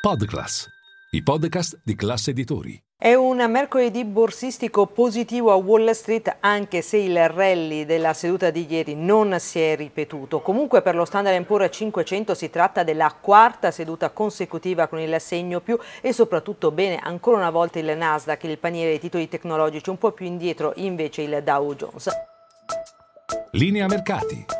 Podclass, i podcast di classe editori. È un mercoledì borsistico positivo a Wall Street anche se il rally della seduta di ieri non si è ripetuto. Comunque per lo Standard Poor's 500 si tratta della quarta seduta consecutiva con il segno più e soprattutto bene ancora una volta il Nasdaq, il paniere dei titoli tecnologici, un po' più indietro invece il Dow Jones. Linea mercati.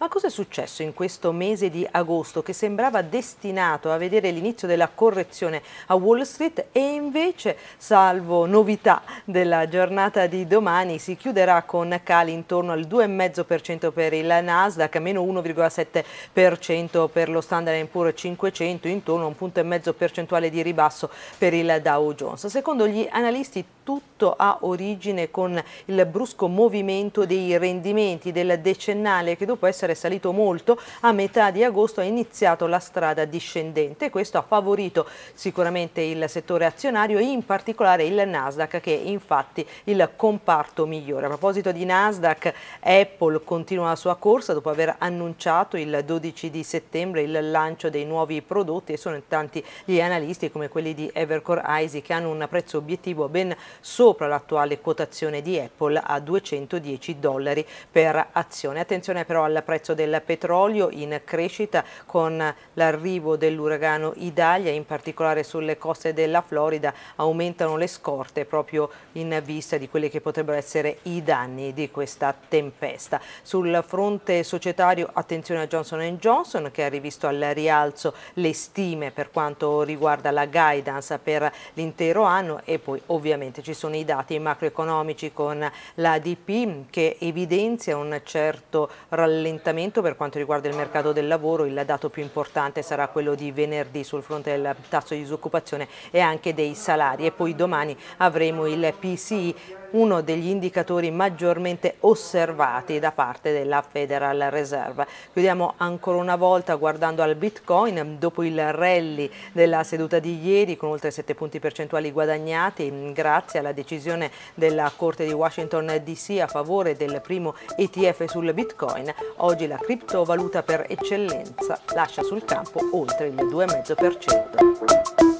Ma cosa è successo in questo mese di agosto che sembrava destinato a vedere l'inizio della correzione a Wall Street e invece, salvo novità della giornata di domani, si chiuderà con cali intorno al 2,5% per il Nasdaq, meno 1,7% per lo Standard Poor's 500, intorno a un punto e mezzo percentuale di ribasso per il Dow Jones. Secondo gli analisti tutto ha origine con il brusco movimento dei rendimenti del decennale che dopo essere salito molto a metà di agosto ha iniziato la strada discendente. Questo ha favorito sicuramente il settore azionario in particolare il Nasdaq che è infatti il comparto migliore. A proposito di Nasdaq, Apple continua la sua corsa dopo aver annunciato il 12 di settembre il lancio dei nuovi prodotti e sono tanti gli analisti come quelli di Evercore ISI che hanno un prezzo obiettivo ben sopra l'attuale quotazione di Apple a 210 dollari per azione. Attenzione però al prezzo del petrolio in crescita con l'arrivo dell'uragano Idalia, in particolare sulle coste della Florida aumentano le scorte proprio in vista di quelli che potrebbero essere i danni di questa tempesta. Sul fronte societario attenzione a Johnson Johnson che ha rivisto al rialzo le stime per quanto riguarda la guidance per l'intero anno e poi ovviamente ci sono i dati macroeconomici con l'ADP che evidenzia un certo rallentamento per quanto riguarda il mercato del lavoro, il dato più importante sarà quello di venerdì sul fronte del tasso di disoccupazione e anche dei salari. E poi domani avremo il PCI uno degli indicatori maggiormente osservati da parte della Federal Reserve. Chiudiamo ancora una volta guardando al Bitcoin dopo il rally della seduta di ieri con oltre 7 punti percentuali guadagnati grazie alla decisione della Corte di Washington DC a favore del primo ETF sul Bitcoin. Oggi la criptovaluta per eccellenza lascia sul campo oltre il 2,5%.